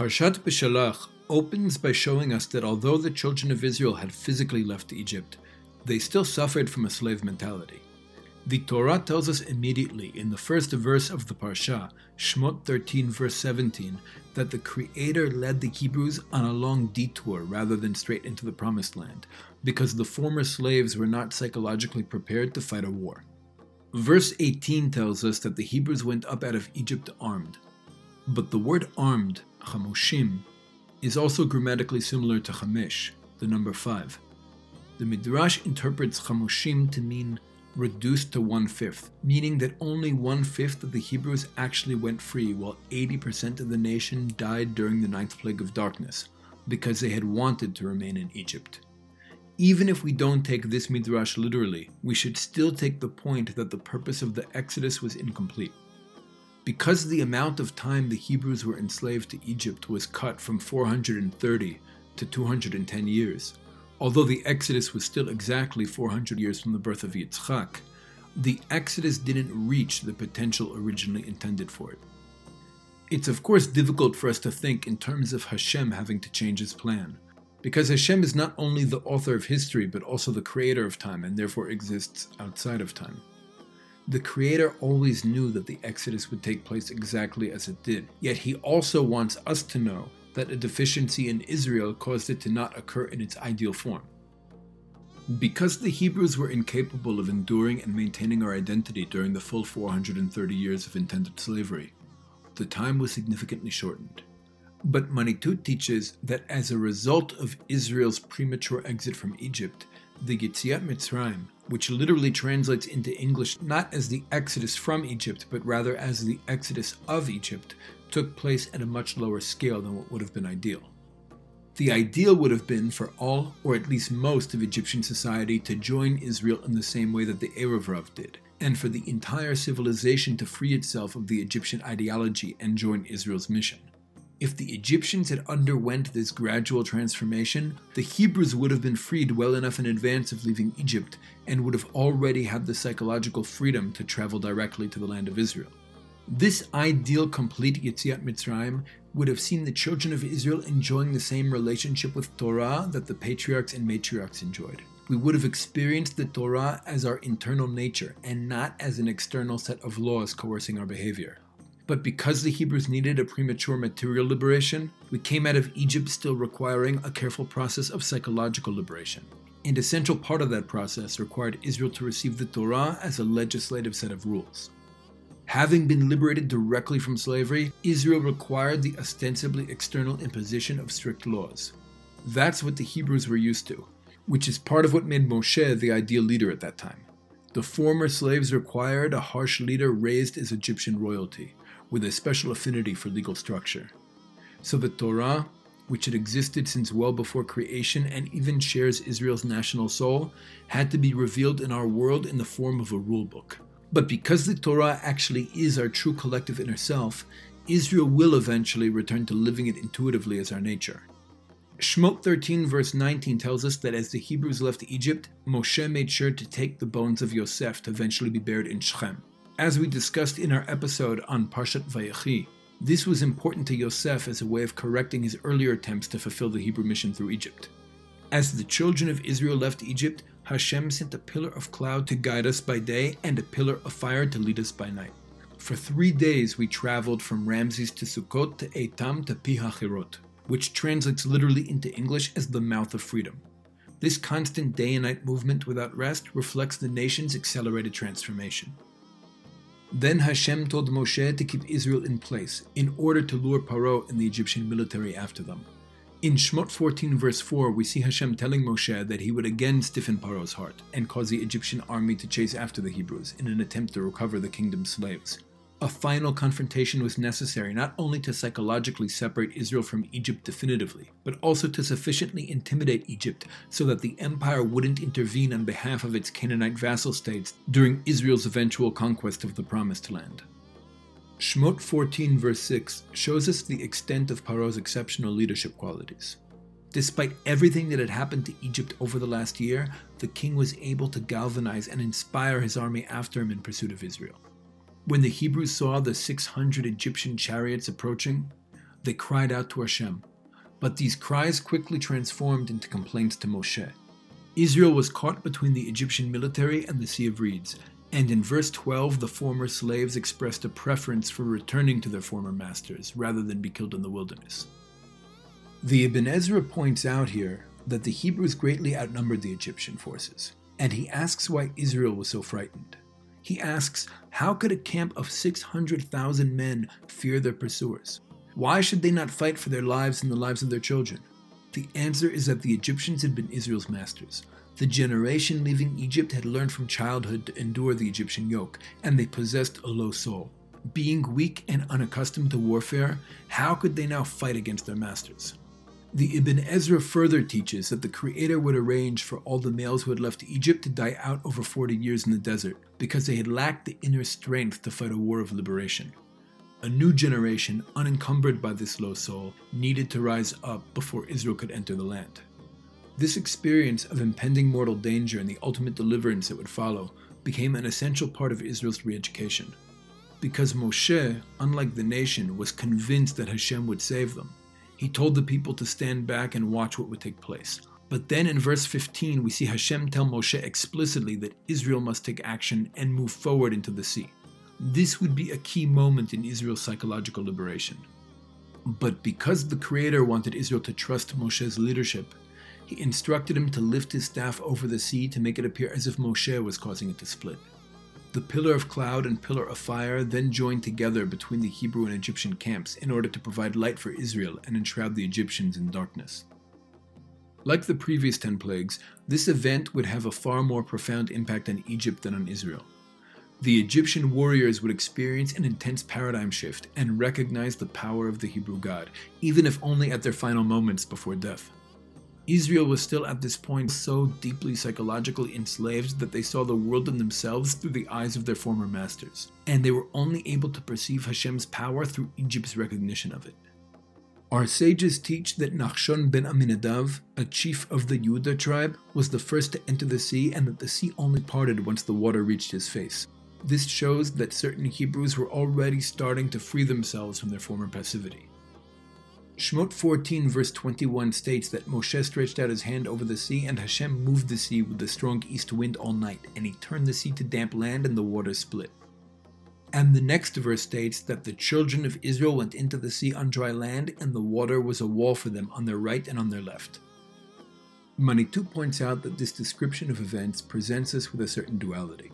Parshat Beshalach opens by showing us that although the children of Israel had physically left Egypt, they still suffered from a slave mentality. The Torah tells us immediately in the first verse of the Parsha, Shmot 13, verse 17, that the Creator led the Hebrews on a long detour rather than straight into the Promised Land, because the former slaves were not psychologically prepared to fight a war. Verse 18 tells us that the Hebrews went up out of Egypt armed. But the word armed, chamoshim, is also grammatically similar to chamesh, the number 5. The Midrash interprets chamoshim to mean reduced to one fifth, meaning that only one fifth of the Hebrews actually went free, while 80% of the nation died during the ninth plague of darkness, because they had wanted to remain in Egypt. Even if we don't take this midrash literally, we should still take the point that the purpose of the Exodus was incomplete. Because the amount of time the Hebrews were enslaved to Egypt was cut from 430 to 210 years, Although the Exodus was still exactly 400 years from the birth of Yitzchak, the Exodus didn't reach the potential originally intended for it. It's of course difficult for us to think in terms of Hashem having to change his plan, because Hashem is not only the author of history but also the creator of time and therefore exists outside of time. The Creator always knew that the Exodus would take place exactly as it did, yet He also wants us to know that a deficiency in Israel caused it to not occur in its ideal form. Because the Hebrews were incapable of enduring and maintaining our identity during the full 430 years of intended slavery, the time was significantly shortened. But Manitou teaches that as a result of Israel's premature exit from Egypt, the Yetziat Mitzrayim, which literally translates into English not as the exodus from Egypt, but rather as the exodus of Egypt, took place at a much lower scale than what would have been ideal. The ideal would have been for all, or at least most, of Egyptian society to join Israel in the same way that the Erev Rav did, and for the entire civilization to free itself of the Egyptian ideology and join Israel's mission. If the Egyptians had underwent this gradual transformation, the Hebrews would have been freed well enough in advance of leaving Egypt and would have already had the psychological freedom to travel directly to the land of Israel. This ideal complete Yetziat Mitzrayim would have seen the children of Israel enjoying the same relationship with Torah that the patriarchs and matriarchs enjoyed. We would have experienced the Torah as our internal nature and not as an external set of laws coercing our behavior. But because the Hebrews needed a premature material liberation, we came out of Egypt still requiring a careful process of psychological liberation. And a central part of that process required Israel to receive the Torah as a legislative set of rules. Having been liberated directly from slavery, Israel required the ostensibly external imposition of strict laws. That's what the Hebrews were used to, which is part of what made Moshe the ideal leader at that time. The former slaves required a harsh leader raised as Egyptian royalty, with a special affinity for legal structure. So the Torah, which had existed since well before creation and even shares Israel's national soul, had to be revealed in our world in the form of a rule book. But because the Torah actually is our true collective inner self, Israel will eventually return to living it intuitively as our nature. Shmot 13, verse 19 tells us that as the Hebrews left Egypt, Moshe made sure to take the bones of Yosef to eventually be buried in Shechem. As we discussed in our episode on Parshat Vayechi, this was important to Yosef as a way of correcting his earlier attempts to fulfill the Hebrew mission through Egypt. As the children of Israel left Egypt, Hashem sent a pillar of cloud to guide us by day and a pillar of fire to lead us by night. For three days we traveled from Ramses to Sukkot to Etam to Pi HaChirot, which translates literally into English as the mouth of freedom. This constant day and night movement without rest reflects the nation's accelerated transformation. Then Hashem told Moshe to keep Israel in place in order to lure Paro and the Egyptian military after them. In Shmot 14, verse 4, we see Hashem telling Moshe that he would again stiffen Paro's heart and cause the Egyptian army to chase after the Hebrews in an attempt to recover the kingdom's slaves. A final confrontation was necessary not only to psychologically separate Israel from Egypt definitively, but also to sufficiently intimidate Egypt so that the empire wouldn't intervene on behalf of its Canaanite vassal states during Israel's eventual conquest of the Promised Land. Shmot 14, verse 6, shows us the extent of Paro's exceptional leadership qualities. Despite everything that had happened to Egypt over the last year, the king was able to galvanize and inspire his army after him in pursuit of Israel. When the Hebrews saw the 600 Egyptian chariots approaching, they cried out to Hashem. But these cries quickly transformed into complaints to Moshe. Israel was caught between the Egyptian military and the Sea of Reeds, and in verse 12, the former slaves expressed a preference for returning to their former masters rather than be killed in the wilderness. The Ibn Ezra points out here that the Hebrews greatly outnumbered the Egyptian forces, and he asks why Israel was so frightened. He asks, How could a camp of 600,000 men fear their pursuers? Why should they not fight for their lives and the lives of their children? The answer is that the Egyptians had been Israel's masters. The generation leaving Egypt had learned from childhood to endure the Egyptian yoke, and they possessed a low soul. Being weak and unaccustomed to warfare, how could they now fight against their masters? The Ibn Ezra further teaches that the Creator would arrange for all the males who had left Egypt to die out over 40 years in the desert because they had lacked the inner strength to fight a war of liberation. A new generation, unencumbered by this low soul, needed to rise up before Israel could enter the land. This experience of impending mortal danger and the ultimate deliverance that would follow became an essential part of Israel's re education. Because Moshe, unlike the nation, was convinced that Hashem would save them, he told the people to stand back and watch what would take place. But then in verse 15, we see Hashem tell Moshe explicitly that Israel must take action and move forward into the sea. This would be a key moment in Israel's psychological liberation. But because the Creator wanted Israel to trust Moshe's leadership, he instructed him to lift his staff over the sea to make it appear as if Moshe was causing it to split. The pillar of cloud and pillar of fire then joined together between the Hebrew and Egyptian camps in order to provide light for Israel and enshroud the Egyptians in darkness. Like the previous 10 plagues, this event would have a far more profound impact on Egypt than on Israel. The Egyptian warriors would experience an intense paradigm shift and recognize the power of the Hebrew God, even if only at their final moments before death. Israel was still at this point so deeply psychologically enslaved that they saw the world and themselves through the eyes of their former masters, and they were only able to perceive Hashem's power through Egypt's recognition of it. Our sages teach that Nachshon ben Aminadav, a chief of the Yehuda tribe, was the first to enter the sea and that the sea only parted once the water reached his face. This shows that certain Hebrews were already starting to free themselves from their former passivity. Shemot 14 verse 21 states that Moshe stretched out his hand over the sea, and Hashem moved the sea with the strong east wind all night, and he turned the sea to damp land, and the waters split. And the next verse states that the children of Israel went into the sea on dry land, and the water was a wall for them on their right and on their left. Manitou points out that this description of events presents us with a certain duality.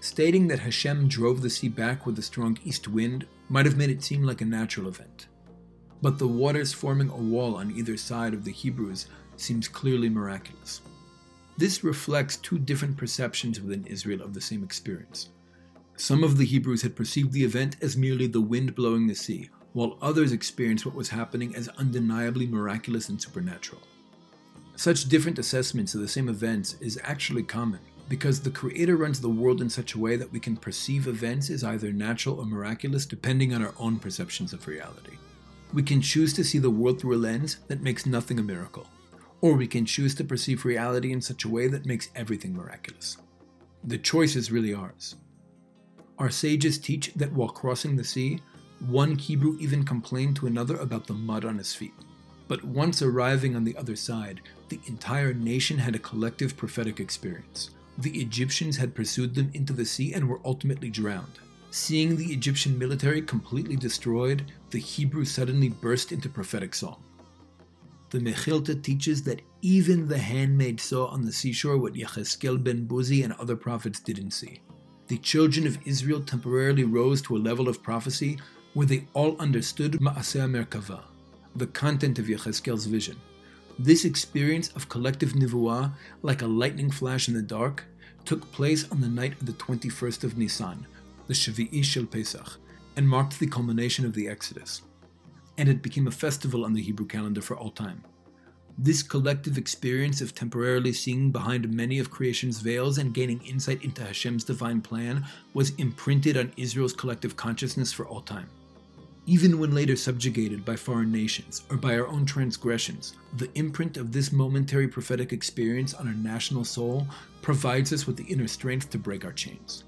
Stating that Hashem drove the sea back with a strong east wind might have made it seem like a natural event but the waters forming a wall on either side of the Hebrews seems clearly miraculous. This reflects two different perceptions within Israel of the same experience. Some of the Hebrews had perceived the event as merely the wind blowing the sea, while others experienced what was happening as undeniably miraculous and supernatural. Such different assessments of the same events is actually common, because the Creator runs the world in such a way that we can perceive events as either natural or miraculous depending on our own perceptions of reality. We can choose to see the world through a lens that makes nothing a miracle, or we can choose to perceive reality in such a way that makes everything miraculous. The choice is really ours. Our sages teach that while crossing the sea, one Hebrew even complained to another about the mud on his feet. But once arriving on the other side, the entire nation had a collective prophetic experience. The Egyptians had pursued them into the sea and were ultimately drowned. Seeing the Egyptian military completely destroyed, the Hebrews suddenly burst into prophetic song. The Mechilta teaches that even the handmaid saw on the seashore what Yecheskel ben Buzi and other prophets didn't see. The children of Israel temporarily rose to a level of prophecy where they all understood Ma'aseh Merkava, the content of Yecheskel's vision. This experience of collective nivuah, like a lightning flash in the dark, took place on the night of the 21st of Nisan, the Shvi'i Shel Pesach, and marked the culmination of the Exodus. And it became a festival on the Hebrew calendar for all time. This collective experience of temporarily seeing behind many of creation's veils and gaining insight into Hashem's divine plan was imprinted on Israel's collective consciousness for all time. Even when later subjugated by foreign nations or by our own transgressions, the imprint of this momentary prophetic experience on our national soul provides us with the inner strength to break our chains.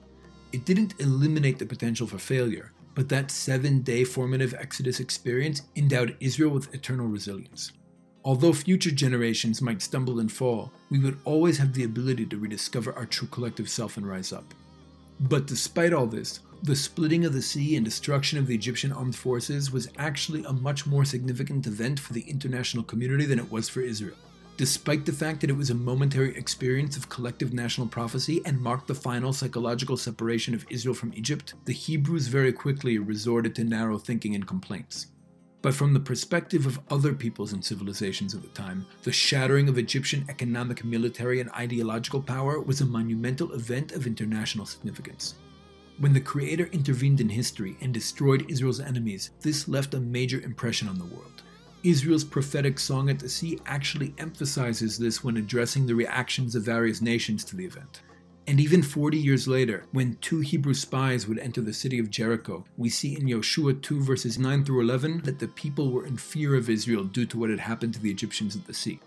It didn't eliminate the potential for failure, but that seven day formative Exodus experience endowed Israel with eternal resilience. Although future generations might stumble and fall, we would always have the ability to rediscover our true collective self and rise up. But despite all this, the splitting of the sea and destruction of the Egyptian armed forces was actually a much more significant event for the international community than it was for Israel. Despite the fact that it was a momentary experience of collective national prophecy and marked the final psychological separation of Israel from Egypt, the Hebrews very quickly resorted to narrow thinking and complaints. But from the perspective of other peoples and civilizations of the time, the shattering of Egyptian economic, military, and ideological power was a monumental event of international significance. When the Creator intervened in history and destroyed Israel's enemies, this left a major impression on the world. Israel's prophetic song at the sea actually emphasizes this when addressing the reactions of various nations to the event. And even 40 years later, when two Hebrew spies would enter the city of Jericho, we see in Joshua 2 verses 9 through 11 that the people were in fear of Israel due to what had happened to the Egyptians at the sea.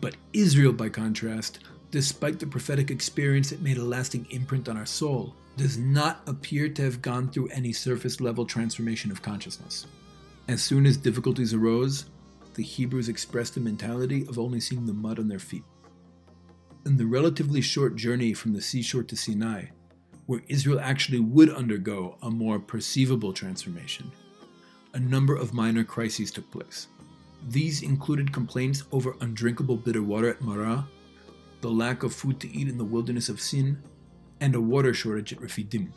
But Israel, by contrast, despite the prophetic experience that made a lasting imprint on our soul, does not appear to have gone through any surface level transformation of consciousness. As soon as difficulties arose, the Hebrews expressed a mentality of only seeing the mud on their feet. In the relatively short journey from the seashore to Sinai, where Israel actually would undergo a more perceivable transformation, a number of minor crises took place. These included complaints over undrinkable bitter water at Marah, the lack of food to eat in the wilderness of Sin, and a water shortage at Rephidim.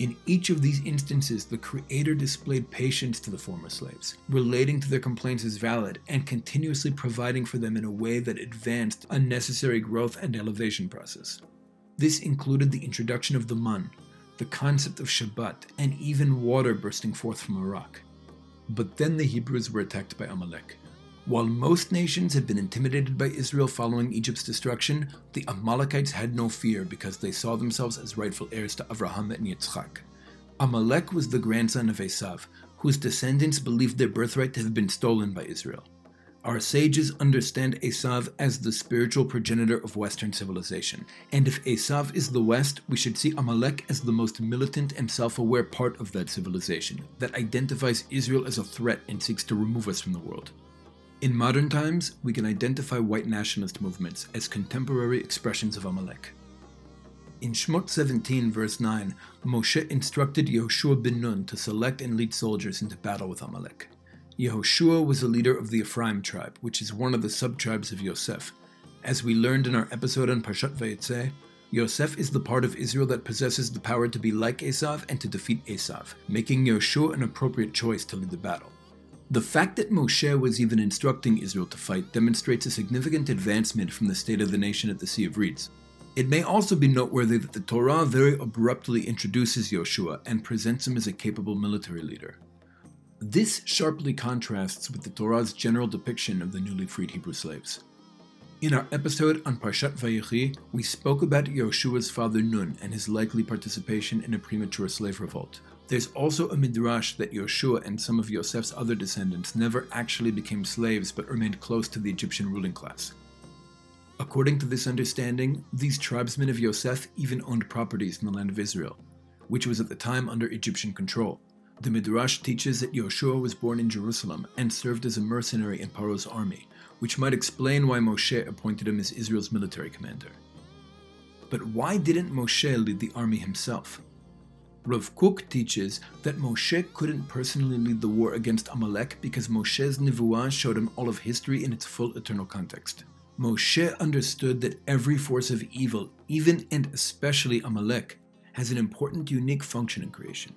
In each of these instances, the Creator displayed patience to the former slaves, relating to their complaints as valid, and continuously providing for them in a way that advanced a necessary growth and elevation process. This included the introduction of the man, the concept of Shabbat, and even water bursting forth from a rock. But then the Hebrews were attacked by Amalek. While most nations had been intimidated by Israel following Egypt's destruction, the Amalekites had no fear because they saw themselves as rightful heirs to Avraham and Yitzchak. Amalek was the grandson of Esav, whose descendants believed their birthright to have been stolen by Israel. Our sages understand Esav as the spiritual progenitor of Western civilization, and if Esav is the West, we should see Amalek as the most militant and self aware part of that civilization that identifies Israel as a threat and seeks to remove us from the world. In modern times, we can identify white nationalist movements as contemporary expressions of Amalek. In Shmot 17, verse 9, Moshe instructed Yehoshua bin Nun to select and lead soldiers into battle with Amalek. Yehoshua was the leader of the Ephraim tribe, which is one of the sub-tribes of Yosef. As we learned in our episode on Parshat Vayetze, Yosef is the part of Israel that possesses the power to be like Esav and to defeat Esav, making Yehoshua an appropriate choice to lead the battle. The fact that Moshe was even instructing Israel to fight demonstrates a significant advancement from the state of the nation at the Sea of Reeds. It may also be noteworthy that the Torah very abruptly introduces Yoshua and presents him as a capable military leader. This sharply contrasts with the Torah's general depiction of the newly freed Hebrew slaves. In our episode on Parshat Vayechi, we spoke about Yoshua's father Nun and his likely participation in a premature slave revolt, there's also a midrash that Yoshua and some of Yosef's other descendants never actually became slaves but remained close to the Egyptian ruling class. According to this understanding, these tribesmen of Yosef even owned properties in the land of Israel, which was at the time under Egyptian control. The Midrash teaches that Yoshua was born in Jerusalem and served as a mercenary in Paro's army, which might explain why Moshe appointed him as Israel's military commander. But why didn't Moshe lead the army himself? Rav Kook teaches that Moshe couldn't personally lead the war against Amalek because Moshe's Nivuah showed him all of history in its full eternal context. Moshe understood that every force of evil, even and especially Amalek, has an important unique function in creation.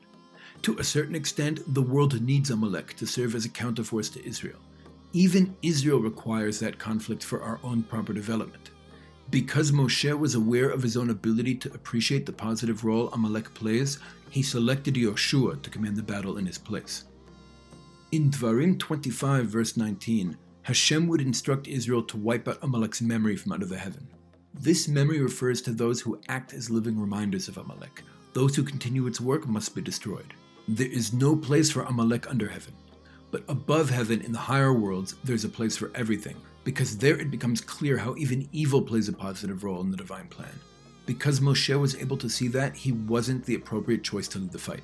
To a certain extent, the world needs Amalek to serve as a counterforce to Israel. Even Israel requires that conflict for our own proper development. Because Moshe was aware of his own ability to appreciate the positive role Amalek plays, he selected Yoshua to command the battle in his place. In Dvarim 25, verse 19, Hashem would instruct Israel to wipe out Amalek's memory from under the heaven. This memory refers to those who act as living reminders of Amalek. Those who continue its work must be destroyed. There is no place for Amalek under heaven. But above heaven, in the higher worlds, there's a place for everything, because there it becomes clear how even evil plays a positive role in the divine plan. Because Moshe was able to see that, he wasn't the appropriate choice to lead the fight.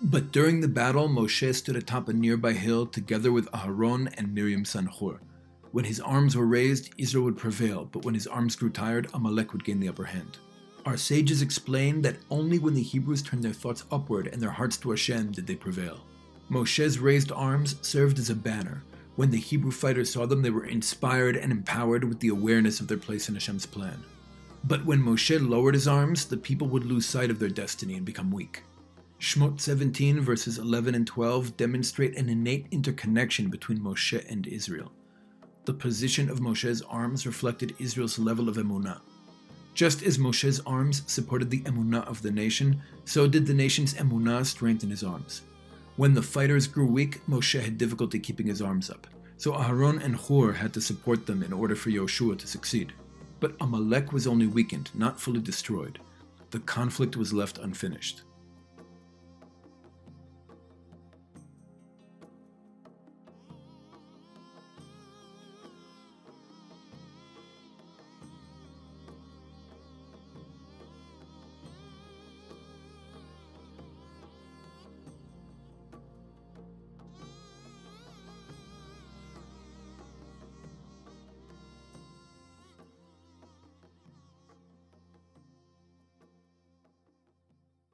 But during the battle, Moshe stood atop a nearby hill together with Aharon and Miriam's son Hur. When his arms were raised, Israel would prevail, but when his arms grew tired, Amalek would gain the upper hand. Our sages explain that only when the Hebrews turned their thoughts upward and their hearts to Hashem did they prevail. Moshe's raised arms served as a banner. When the Hebrew fighters saw them, they were inspired and empowered with the awareness of their place in Hashem's plan. But when Moshe lowered his arms, the people would lose sight of their destiny and become weak. Shmot 17 verses 11 and 12 demonstrate an innate interconnection between Moshe and Israel. The position of Moshe's arms reflected Israel's level of emunah. Just as Moshe's arms supported the emunah of the nation, so did the nation's emunah strengthen his arms. When the fighters grew weak, Moshe had difficulty keeping his arms up, so Aharon and Hur had to support them in order for Yoshua to succeed. But Amalek was only weakened, not fully destroyed. The conflict was left unfinished.